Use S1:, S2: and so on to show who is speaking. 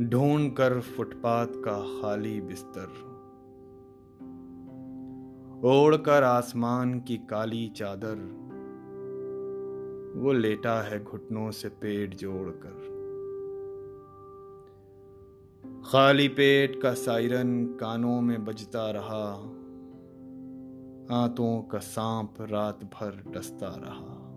S1: ढूंढ कर फुटपाथ का खाली बिस्तर। ओढ़ कर आसमान की काली चादर। वो लेटा है घुटनों से पेट जोड़कर। खाली पेट का सायरन कानों में बजता रहा। आंतों का सांप रात भर डसता रहा।